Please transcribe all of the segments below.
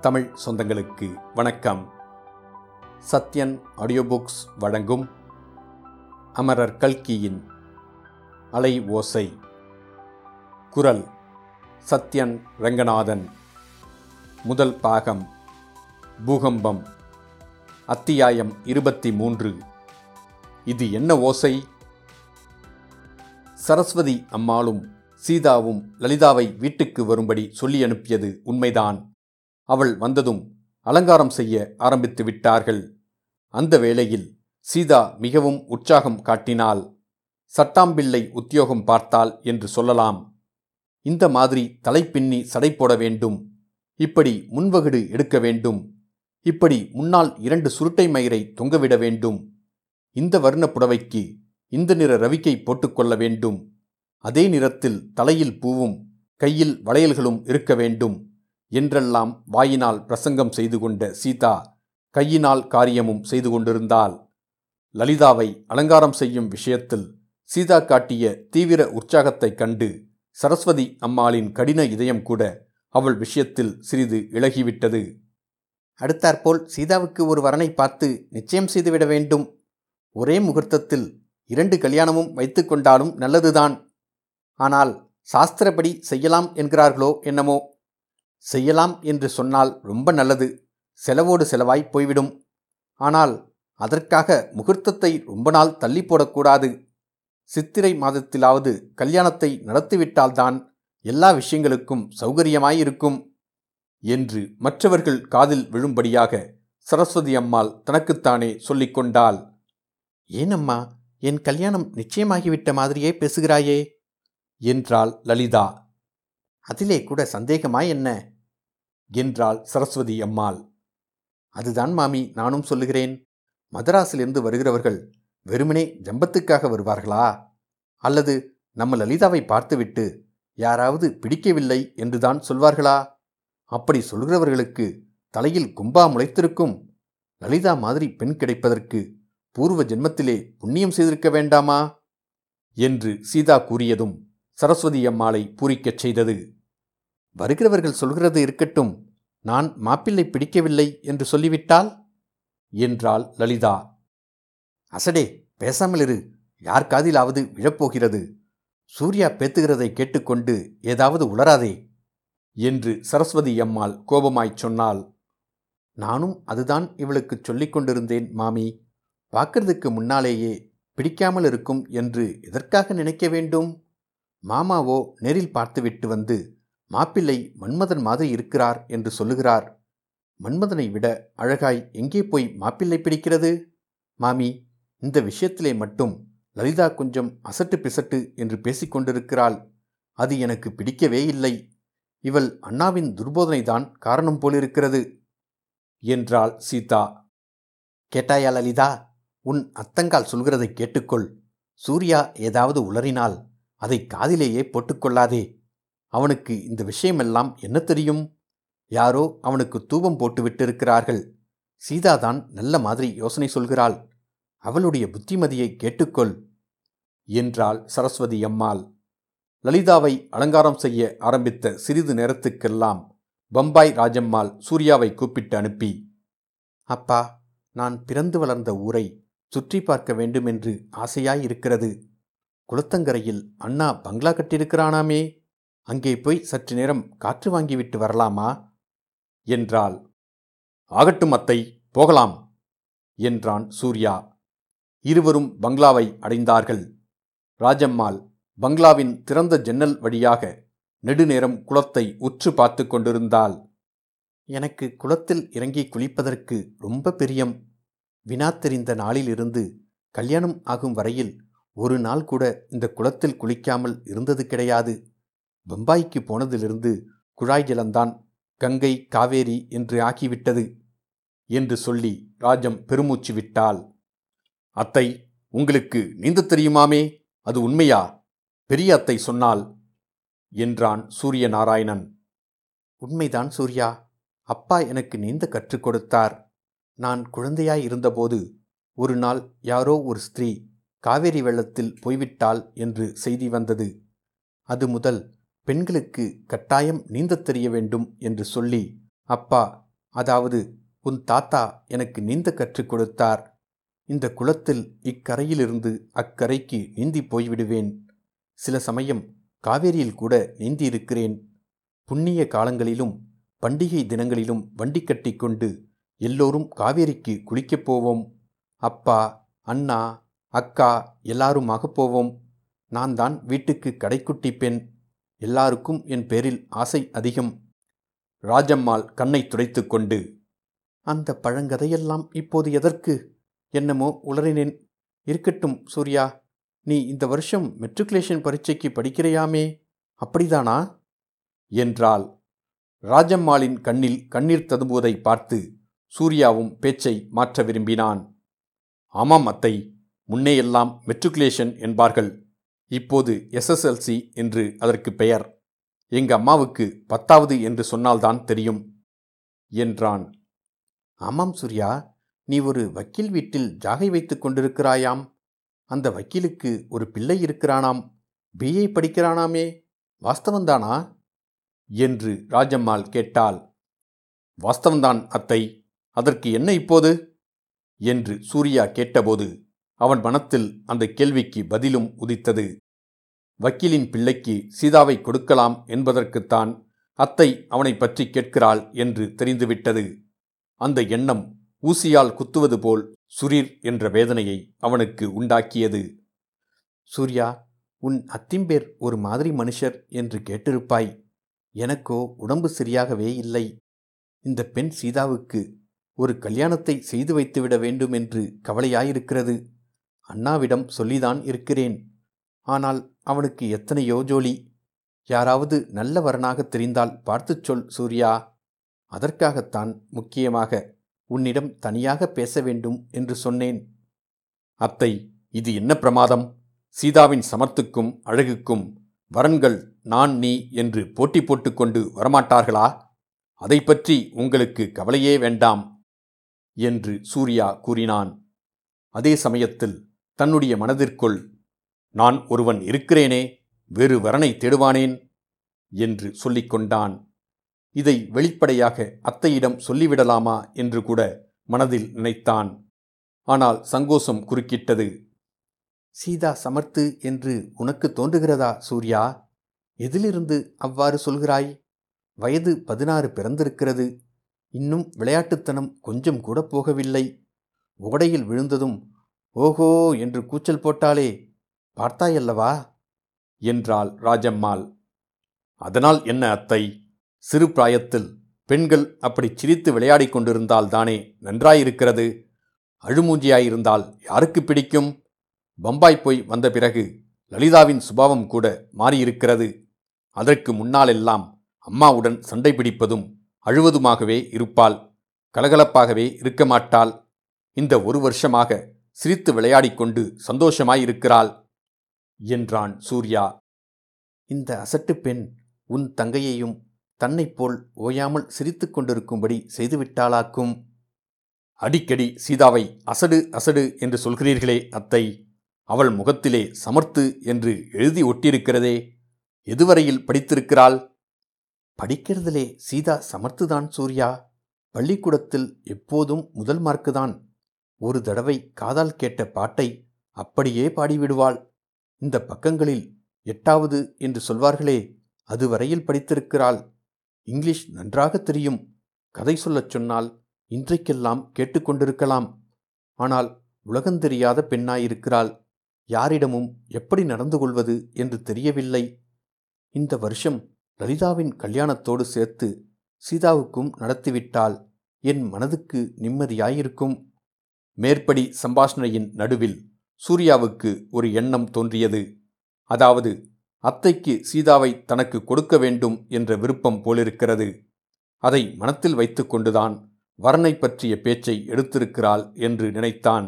தமிழ் சொந்தங்களுக்கு வணக்கம். Sathyan audio books வழங்கும் அமரர் கல்கியின் அலை ஓசை. குரல் சத்யன் ரங்கநாதன். முதல் பாகம் பூகம்பம். அத்தியாயம் இருபத்தி மூன்று இது என்ன ஓசை? சரஸ்வதி அம்மாளும் சீதாவும் லலிதாவை வீட்டுக்கு வரும்படி சொல்லி அனுப்பியது உண்மைதான். அவள் வந்ததும் அலங்காரம் செய்ய ஆரம்பித்து விட்டார்கள். அந்த வேளையில் சீதா மிகவும் உற்சாகம் காட்டினாள். சட்டாம்பிள்ளை உத்தியோகம் பார்த்தாள் என்று சொல்லலாம். இந்த மாதிரி தலைப்பின்னி சடை போட வேண்டும். இப்படி முன்வகுடு எடுக்க வேண்டும். இப்படி முன்னால் இரண்டு சுருட்டை மயிரை தொங்கவிட வேண்டும். இந்த வர்ண புடவைக்கு இந்த நிற ரவிக்கை போட்டுக்கொள்ள வேண்டும். அதே நிறத்தில் தலையில் பூவும் கையில் வளையல்களும் இருக்க வேண்டும். என்றெல்லாம் வாயினால் பிரசங்கம் செய்து கொண்ட சீதா கையினால் காரியமும் செய்து கொண்டிருந்தாள் லலிதாவை அலங்காரம் செய்யும் விஷயத்தில் சீதா காட்டிய தீவிர உற்சாகத்தைக் கண்டு சரஸ்வதி அம்மாளின் கடின இதயம் கூட அவள் விஷயத்தில் சிறிது இழகிவிட்டது அடுத்தாற்போல் சீதாவுக்கு ஒரு வரனை பார்த்து நிச்சயம் செய்துவிட வேண்டும். ஒரே முகூர்த்தத்தில் இரண்டு கல்யாணமும் வைத்து கொண்டாலும் நல்லதுதான். ஆனால் சாஸ்திரப்படி செய்யலாம் என்கிறார்களோ என்னமோ? செய்யலாம் என்று சொன்னால் ரொம்ப நல்லது. செலவோடு செலவாய் போய்விடும். ஆனால் அதற்காக முகூர்த்தத்தை ரொம்ப நாள் தள்ளி போடக்கூடாது. சித்திரை மாதத்திலாவது கல்யாணத்தை நடத்திவிட்டால்தான் எல்லா விஷயங்களுக்கும் சௌகரியமாயிருக்கும் என்று மற்றவர்கள் காதில் விழும்படியாக சரஸ்வதி அம்மாள் தனக்குத்தானே சொல்லிக்கொண்டாள் ஏனம்மா என் கல்யாணம் நிச்சயமாகிவிட்ட மாதிரியே பேசுகிறாயே! என்றாள் லலிதா. அதிலே கூட சந்தேகமாய் என்ன? என்றாள் சரஸ்வதி அம்மாள். அதுதான் மாமி நானும் சொல்லுகிறேன். மதராஸிலிருந்து வருகிறவர்கள் வெறுமனே ஜம்பத்துக்காக வருவார்களா? அல்லது நம்ம லலிதாவை பார்த்துவிட்டு யாராவது பிடிக்கவில்லை என்றுதான் சொல்வார்களா? அப்படி சொல்கிறவர்களுக்கு தலையில் கும்பா முளைத்திருக்கும். லலிதா மாதிரி பெண் கிடைப்பதற்கு பூர்வ ஜென்மத்திலே புண்ணியம் செய்திருக்க வேண்டாமா? என்று சீதா கூறியதும் சரஸ்வதி அம்மாளை பூரிக்கச் செய்தது. வருகிறவர்கள் சொல்கிறது இருக்கட்டும் நான் மாப்பிள்ளை பிடிக்கவில்லை என்று சொல்லிவிட்டால்? என்றாள் லலிதா. அசடே பேசாமல் இரு. யார் காதிலாவது விழப்போகிறது? சூர்யா பேத்துகிறதை கேட்டுக்கொண்டு ஏதாவது உளராதே என்று சரஸ்வதி அம்மாள் கோபமாய்ச் சொன்னாள். நானும் அதுதான் இவளுக்கு சொல்லிக் கொண்டிருந்தேன் மாமி. பார்க்கறதுக்கு முன்னாலேயே பிடிக்காமல் இருக்கும் என்று எதற்காக நினைக்க வேண்டும்? மாமாவோ நேரில் பார்த்துவிட்டு வந்து மாப்பிள்ளை மன்மதன் மாதிரி இருக்கிறார் என்று சொல்லுகிறார். மன்மதனை விட அழகாய் எங்கே போய் மாப்பிள்ளை பிடிக்கிறது? மாமி இந்த விஷயத்திலே மட்டும் லலிதா கொஞ்சம் அசட்டு பிசட்டு என்று பேசிக்கொண்டிருக்கிறாள் அது எனக்கு பிடிக்கவே இல்லை. இவள் அண்ணாவின் துர்போதனைதான் காரணம் போலிருக்கிறது என்றாள் சீதா. கேட்டாயா லலிதா உன் அத்தங்கால் சொல்கிறதை கேட்டுக்கொள். சூர்யா ஏதாவது உளறினால் அதை காதிலேயே போட்டுக்கொள்ளாதே அவனுக்கு இந்த விஷயமெல்லாம் என்ன தெரியும்? யாரோ அவனுக்கு தூபம் போட்டு விட்டிருக்கிறார்கள். சீதாதான் நல்ல மாதிரி யோசனை சொல்கிறாள். அவளுடைய புத்திமதியை கேட்டுக்கொள் என்றாள் சரஸ்வதி அம்மாள். லலிதாவை அலங்காரம் செய்ய ஆரம்பித்த சிறிது நேரத்துக்கெல்லாம் பம்பாய் ராஜம்மாள் சூர்யாவை கூப்பிட்டு அனுப்பி அப்பா நான் பிறந்து வளர்ந்த ஊரை சுற்றி பார்க்க வேண்டுமென்று ஆசையாயிருக்கிறது குளத்தங்கரையில் அண்ணா பங்களா கட்டியிருக்கிறானாமே. அங்கே போய் சற்று நேரம் காற்று வாங்கிவிட்டு வரலாமா? என்றாள். ஆகட்டும் அத்தை போகலாம் என்றான் சூர்யா. இருவரும் பங்களாவை அடைந்தார்கள். ராஜம்மாள் பங்களாவின் திறந்த ஜன்னல் வழியாக நெடுநேரம் குளத்தை உற்று பார்த்து கொண்டிருந்தாள். எனக்கு குளத்தில் இறங்கி குளிப்பதற்கு ரொம்ப பிரியம். வினா தெரிந்த நாளிலிருந்து கல்யாணம் ஆகும் வரையில் ஒரு நாள் கூட இந்த குளத்தில் குளிக்காமல் இருந்தது கிடையாது. பம்பாய்க்கு போனதிலிருந்து குழாய் ஜலந்தான் கங்கை காவேரி என்று ஆக்கிவிட்டது என்று சொல்லி ராஜம் பெருமூச்சு விட்டாள். அத்தை உங்களுக்கு நீந்த தெரியுமாமே? அது உண்மையா? பெரிய அத்தை சொன்னால் என்றான் சூரிய நாராயணன் உண்மைதான் சூர்யா. அப்பா எனக்கு நீந்த கற்றுக் கொடுத்தார். நான் குழந்தையாய் இருந்தபோது ஒரு நாள் யாரோ ஒரு ஸ்திரீ காவேரி வெள்ளத்தில் போய்விட்டாள் என்று செய்தி வந்தது. அது முதல் பெண்களுக்கு கட்டாயம் நீந்தத் தெரிய வேண்டும் என்று சொல்லி அப்பா அதாவது உன் தாத்தா எனக்கு நீந்த கற்றுக் கொடுத்தார். இந்த குளத்தில் இக்கரையிலிருந்து அக்கரைக்கு நீந்தி போய்விடுவேன். சில சமயம் காவேரியில் கூட நீந்தியிருக்கிறேன். புண்ணிய காலங்களிலும் பண்டிகை தினங்களிலும் வண்டி கட்டிக்கொண்டு எல்லோரும் காவேரிக்கு குளிக்கப் போவோம். அப்பா அண்ணா அக்கா எல்லாருமாக போவோம். நான் தான் வீட்டுக்கு கடைக்குட்டி பெண். எல்லாருக்கும் என் பேரில் ஆசை அதிகம். ராஜம்மாள் கண்ணை துடைத்து கொண்டு அந்த பழங்கதையெல்லாம் இப்போது எதற்கு? என்னமோ உளறினேன். இருக்கட்டும் சூர்யா. நீ இந்த வருஷம் மெட்ரிகுலேஷன் பரீட்சைக்கு படிக்கிறையாமே. அப்படிதானா? என்றாள். ராஜம்மாளின் கண்ணில் கண்ணீர் ததும்புவதை பார்த்து சூர்யாவும் பேச்சை மாற்ற விரும்பினான். ஆமாம் அத்தை. முன்னேயெல்லாம் மெட்ரிகுலேஷன் என்பார்கள். இப்போது எஸ்எஸ்எல்சி என்று அதற்கு பெயர். எங்க அம்மாவுக்கு பத்தாவது என்று சொன்னால்தான் தெரியும் என்றான். ஆமாம் சூர்யா நீ ஒரு வக்கீல் வீட்டில் ஜாகை வைத்து கொண்டிருக்கிறாயாம். அந்த வக்கீலுக்கு ஒரு பிள்ளை இருக்கிறானாம். பிஏ படிக்கிறானாமே வாஸ்தவந்தானா? என்று ராஜம்மாள் கேட்டாள். வாஸ்தவந்தான் அத்தை அதற்கு என்ன இப்போது? என்று சூர்யா கேட்டபோது அவன் மனத்தில் அந்த கேள்விக்கு பதிலும் உதித்தது. வக்கீலின் பிள்ளைக்கு சீதாவை கொடுக்கலாம் என்பதற்குத்தான் அத்தை அவனை பற்றி கேட்கிறாள் என்று தெரிந்துவிட்டது. அந்த எண்ணம் ஊசியால் குத்துவது போல் சுரீர் என்ற வேதனையை அவனுக்கு உண்டாக்கியது. சூர்யா உன் அத்திம்பேர் ஒரு மாதிரி மனுஷர் என்று கேட்டிருப்பாய். எனக்கோ உடம்பு சரியாகவே இல்லை. இந்த பெண் சீதாவுக்கு ஒரு கல்யாணத்தை செய்து வைத்துவிட வேண்டும் என்று கவலையாயிருக்கிறது. அண்ணாவிடம் சொல்லிதான் இருக்கிறேன். ஆனால் அவனுக்கு எத்தனையோ ஜோலி. யாராவது நல்ல வரனாக தெரிந்தால் பார்த்துச் சொல் சூர்யா. அதற்காகத்தான் முக்கியமாக உன்னிடம் தனியாக பேச வேண்டும் என்று சொன்னேன். அத்தை இது என்ன பிரமாதம்? சீதாவின் சமர்த்துக்கும் அழகுக்கும் வரன்கள் நான் நீ என்று போட்டி போட்டுக்கொண்டு வரமாட்டார்களா? அதை பற்றி உங்களுக்கு கவலையே வேண்டாம் என்று சூர்யா கூறினான். அதே சமயத்தில் தன்னுடைய மனதிற்குள் நான் ஒருவன் இருக்கிறேனே வேறு வரனை தேடுவானேன்? என்று சொல்லிக்கொண்டான் இதை வெளிப்படையாக அத்தையிடம் சொல்லிவிடலாமா என்று கூட மனதில் நினைத்தான். ஆனால் சங்கோஷம் குறுக்கிட்டது. சீதா சமர்த்து என்று உனக்கு தோன்றுகிறதா சூர்யா? எதிலிருந்து அவ்வாறு சொல்கிறாய்? வயது பதினாறு பிறந்திருக்கிறது. இன்னும் விளையாட்டுத்தனம் கொஞ்சம் கூட போகவில்லை. ஓடையில் விழுந்ததும் ஓஹோ என்று கூச்சல் போட்டாலே பார்த்தாயல்லவா? என்றாள் ராஜம்மாள். அதனால் என்ன அத்தை? சிறு பிராயத்தில் பெண்கள் அப்படி சிரித்து விளையாடிக் கொண்டிருந்தால் தானே நன்றாயிருக்கிறது. அழுமூஞ்சியாயிருந்தால் யாருக்கு பிடிக்கும்? பம்பாய் போய் வந்த பிறகு லலிதாவின் சுபாவம் கூட மாறியிருக்கிறது. அதற்கு முன்னாலெல்லாம் அம்மாவுடன் சண்டை பிடிப்பதும் அழுவதுமாகவே இருப்பாள். கலகலப்பாகவே இருக்க மாட்டாள். இந்த ஒரு வருஷமாக சிரித்து விளையாடிக்கொண்டு சந்தோஷமாயிருக்கிறாள். என்றான் சூர்யா. இந்த அசட்டு பெண் உன் தங்கையையும் தன்னைப் போல் ஓயாமல் சிரித்து கொண்டிருக்கும்படி செய்துவிட்டாளாக்கும். அடிக்கடி சீதாவை அசடு அசடு என்று சொல்கிறீர்களே அத்தை. அவள் முகத்திலே சமர்த்து என்று எழுதி ஒட்டியிருக்கிறதே. எதுவரையில் படித்திருக்கிறாள்? படிக்கிறதிலே சீதா சமர்த்துதான் சூர்யா. பள்ளிக்கூடத்தில் எப்போதும் முதல் மார்க்குதான். ஒரு தடவை காதால் கேட்ட பாட்டை அப்படியே பாடிவிடுவாள். இந்த பக்கங்களில் எட்டாவது என்று சொல்வார்களே அதுவரையில் படித்திருக்கிறாள். இங்கிலீஷ் நன்றாக தெரியும். கதை சொல்லச் சொன்னால் இன்றைக்கெல்லாம் கேட்டுக்கொண்டிருக்கலாம் ஆனால் உலகந்தெரியாத பெண்ணாயிருக்கிறாள். யாரிடமும் எப்படி நடந்து கொள்வது என்று தெரியவில்லை. இந்த வருஷம் லலிதாவின் கல்யாணத்தோடு சேர்த்து சீதாவுக்கும் நடத்திவிட்டால் என் மனதுக்கு நிம்மதியாயிருக்கும். மேற்படி சம்பாஷணையின் நடுவில் சூர்யாவுக்கு ஒரு எண்ணம் தோன்றியது. அதாவது அத்தைக்கு சீதாவை தனக்கு கொடுக்க வேண்டும் என்ற விருப்பம் போலிருக்கிறது. அதை மனத்தில் வைத்துக்கொண்டுதான் வரனை பற்றிய பேச்சை எடுத்திருக்கிறாள் என்று நினைத்தான்.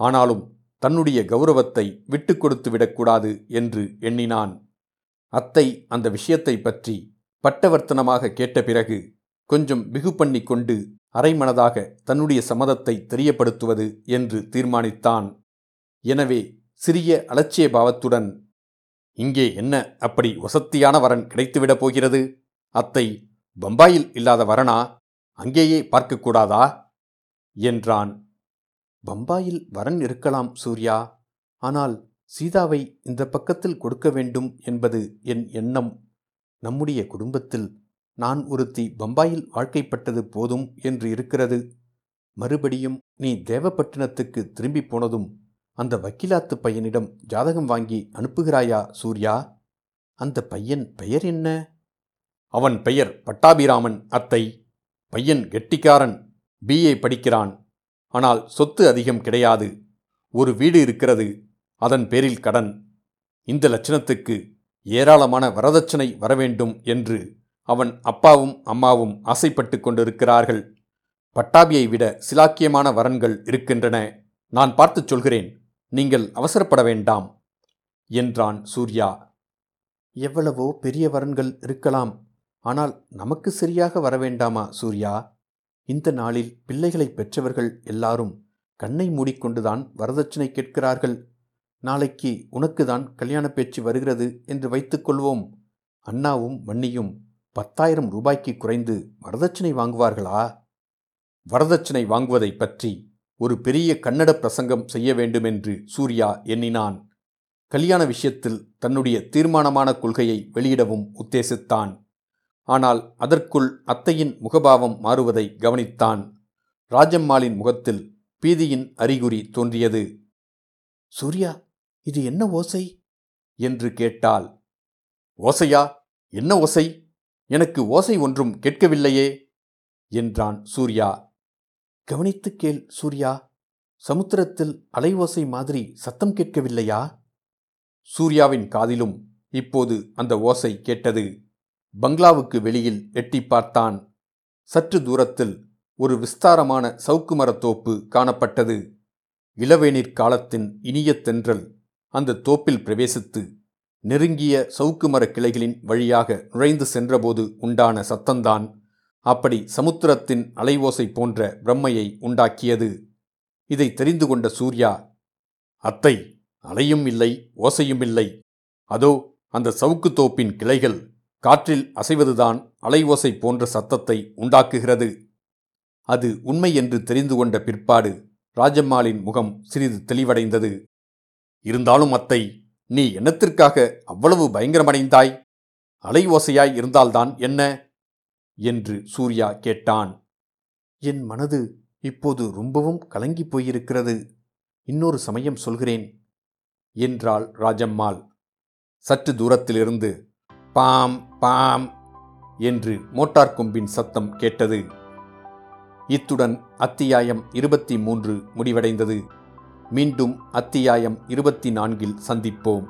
ஆனாலும் தன்னுடைய கௌரவத்தை விட்டு கொடுத்து விடக்கூடாது என்று எண்ணினான். அத்தை அந்த விஷயத்தை பற்றி பட்டவர்த்தனமாக கேட்ட பிறகு கொஞ்சம் பிகு பண்ணி கொண்டு அரைமனதாக தன்னுடைய சம்மதத்தை தெரியப்படுத்துவது என்று தீர்மானித்தான். எனவே சிறிய அலட்சிய பாவத்துடன் இங்கே என்ன அப்படி வசத்தியான வரன் கிடைத்துவிடப் போகிறது? அத்தை பம்பாயில் இல்லாத வரனா? அங்கேயே பார்க்கக்கூடாதா என்றான். பம்பாயில் வரன் இருக்கலாம் சூர்யா. ஆனால் சீதாவை இந்த பக்கத்தில் கொடுக்க வேண்டும் என்பது என் எண்ணம். நம்முடைய குடும்பத்தில் நான் ஒருத்தி பம்பாயில் வாழ்க்கைப்பட்டது போதும் என்று இருக்கிறது. மறுபடியும் நீ தேவப்பட்டினத்துக்கு திரும்பி போனதும் அந்த வக்கீலாத்து பையனிடம் ஜாதகம் வாங்கி அனுப்புகிறாயா சூர்யா? அந்த பையன் பெயர் என்ன? அவன் பெயர் பட்டாபிராமன் அத்தை. பையன் கெட்டிக்காரன். பிஏ படிக்கிறான். ஆனால் சொத்து அதிகம் கிடையாது. ஒரு வீடு இருக்கிறது. அதன் பேரில் கடன். இந்த லட்சணத்துக்கு ஏராளமான வரதட்சணை வரவேண்டும் என்று அவன் அப்பாவும் அம்மாவும் ஆசைப்பட்டு கொண்டிருக்கிறார்கள். பட்டாபியை விட சிலாக்கியமான வரன்கள் இருக்கின்றன. நான் பார்த்துச் சொல்கிறேன். நீங்கள் அவசரப்பட வேண்டாம் என்றான் சூர்யா. எவ்வளவோ பெரிய வரன்கள் இருக்கலாம். ஆனால் நமக்கு சரியாக வரவேண்டாமா சூர்யா? இந்த நாளில் பிள்ளைகளை பெற்றவர்கள் எல்லாரும் கண்ணை மூடிக்கொண்டுதான் வரதட்சணை கேட்கிறார்கள். நாளைக்கு உனக்குதான் கல்யாண பேச்சு வருகிறது என்று வைத்துக்கொள்வோம் அண்ணாவும் மன்னியும் பத்தாயிரம் ரூபாய்க்கு குறைந்து வரதட்சணை வாங்குவார்களா? வரதட்சணை வாங்குவதைப் பற்றி ஒரு பெரிய கன்னட பிரசங்கம் செய்ய வேண்டுமென்று சூர்யா எண்ணினான். கல்யாண விஷயத்தில் தன்னுடைய தீர்மானமான கொள்கையை வெளியிடவும் உத்தேசித்தான். ஆனால் அதற்குள் அத்தையின் முகபாவம் மாறுவதை கவனித்தான். ராஜம்மாளின் முகத்தில் பீதியின் அறிகுறி தோன்றியது. சூர்யா இது என்ன ஓசை? என்று கேட்டாள். ஓசையா? என்ன ஓசை? எனக்கு ஓசை ஒன்றும் கேட்கவில்லையே என்றான் சூர்யா. கவனித்து கேள் சூர்யா சமுத்திரத்தில் அலை ஓசை மாதிரி சத்தம் கேட்கவில்லையா? சூர்யாவின் காதிலும் இப்போது அந்த ஓசை கேட்டது. பங்களாவுக்கு வெளியில் எட்டி பார்த்தான். சற்று தூரத்தில் ஒரு விஸ்தாரமான சவுக்கு மரத்தோப்பு காணப்பட்டது. இளவேநீர் காலத்தின் இனிய தென்றல் அந்த தோப்பில் பிரவேசித்து நெருங்கிய சவுக்கு மரக் கிளைகளின் வழியாக நுழைந்து சென்றபோது உண்டான சத்தந்தான் அப்படி சமுத்திரத்தின் அலைவோசை போன்ற பிரம்மையை உண்டாக்கியது. இதை தெரிந்து கொண்ட சூர்யா அத்தை அலையும் இல்லை ஓசையும் இல்லை. அதோ அந்த சவுக்கு தோப்பின் கிளைகள் காற்றில் அசைவதுதான் அலை ஓசை போன்ற சத்தத்தை உண்டாக்குகிறது. அது உண்மை என்று தெரிந்து கொண்ட பிற்பாடு ராஜம்மாளின் முகம் சிறிது தெளிவடைந்தது. இருந்தாலும் அத்தை நீ என்னத்திற்காக அவ்வளவு பயங்கரமடைந்தாய்? அலை ஓசையாய் இருந்தால்தான் என்ன? என்று சூர்யா கேட்டான். என் மனது இப்போது ரொம்பவும் கலங்கிப் போயிருக்கிறது. இன்னொரு சமயம் சொல்கிறேன் என்றாள் ராஜம்மாள். சற்று தூரத்திலிருந்து பாம் பாம் என்று மோட்டார் கொம்பின் சத்தம் கேட்டது. இத்துடன் அத்தியாயம் இருபத்தி மூன்று முடிவடைந்தது. மீண்டும் அத்தியாயம் இருபத்தி நான்கில் சந்திப்போம்.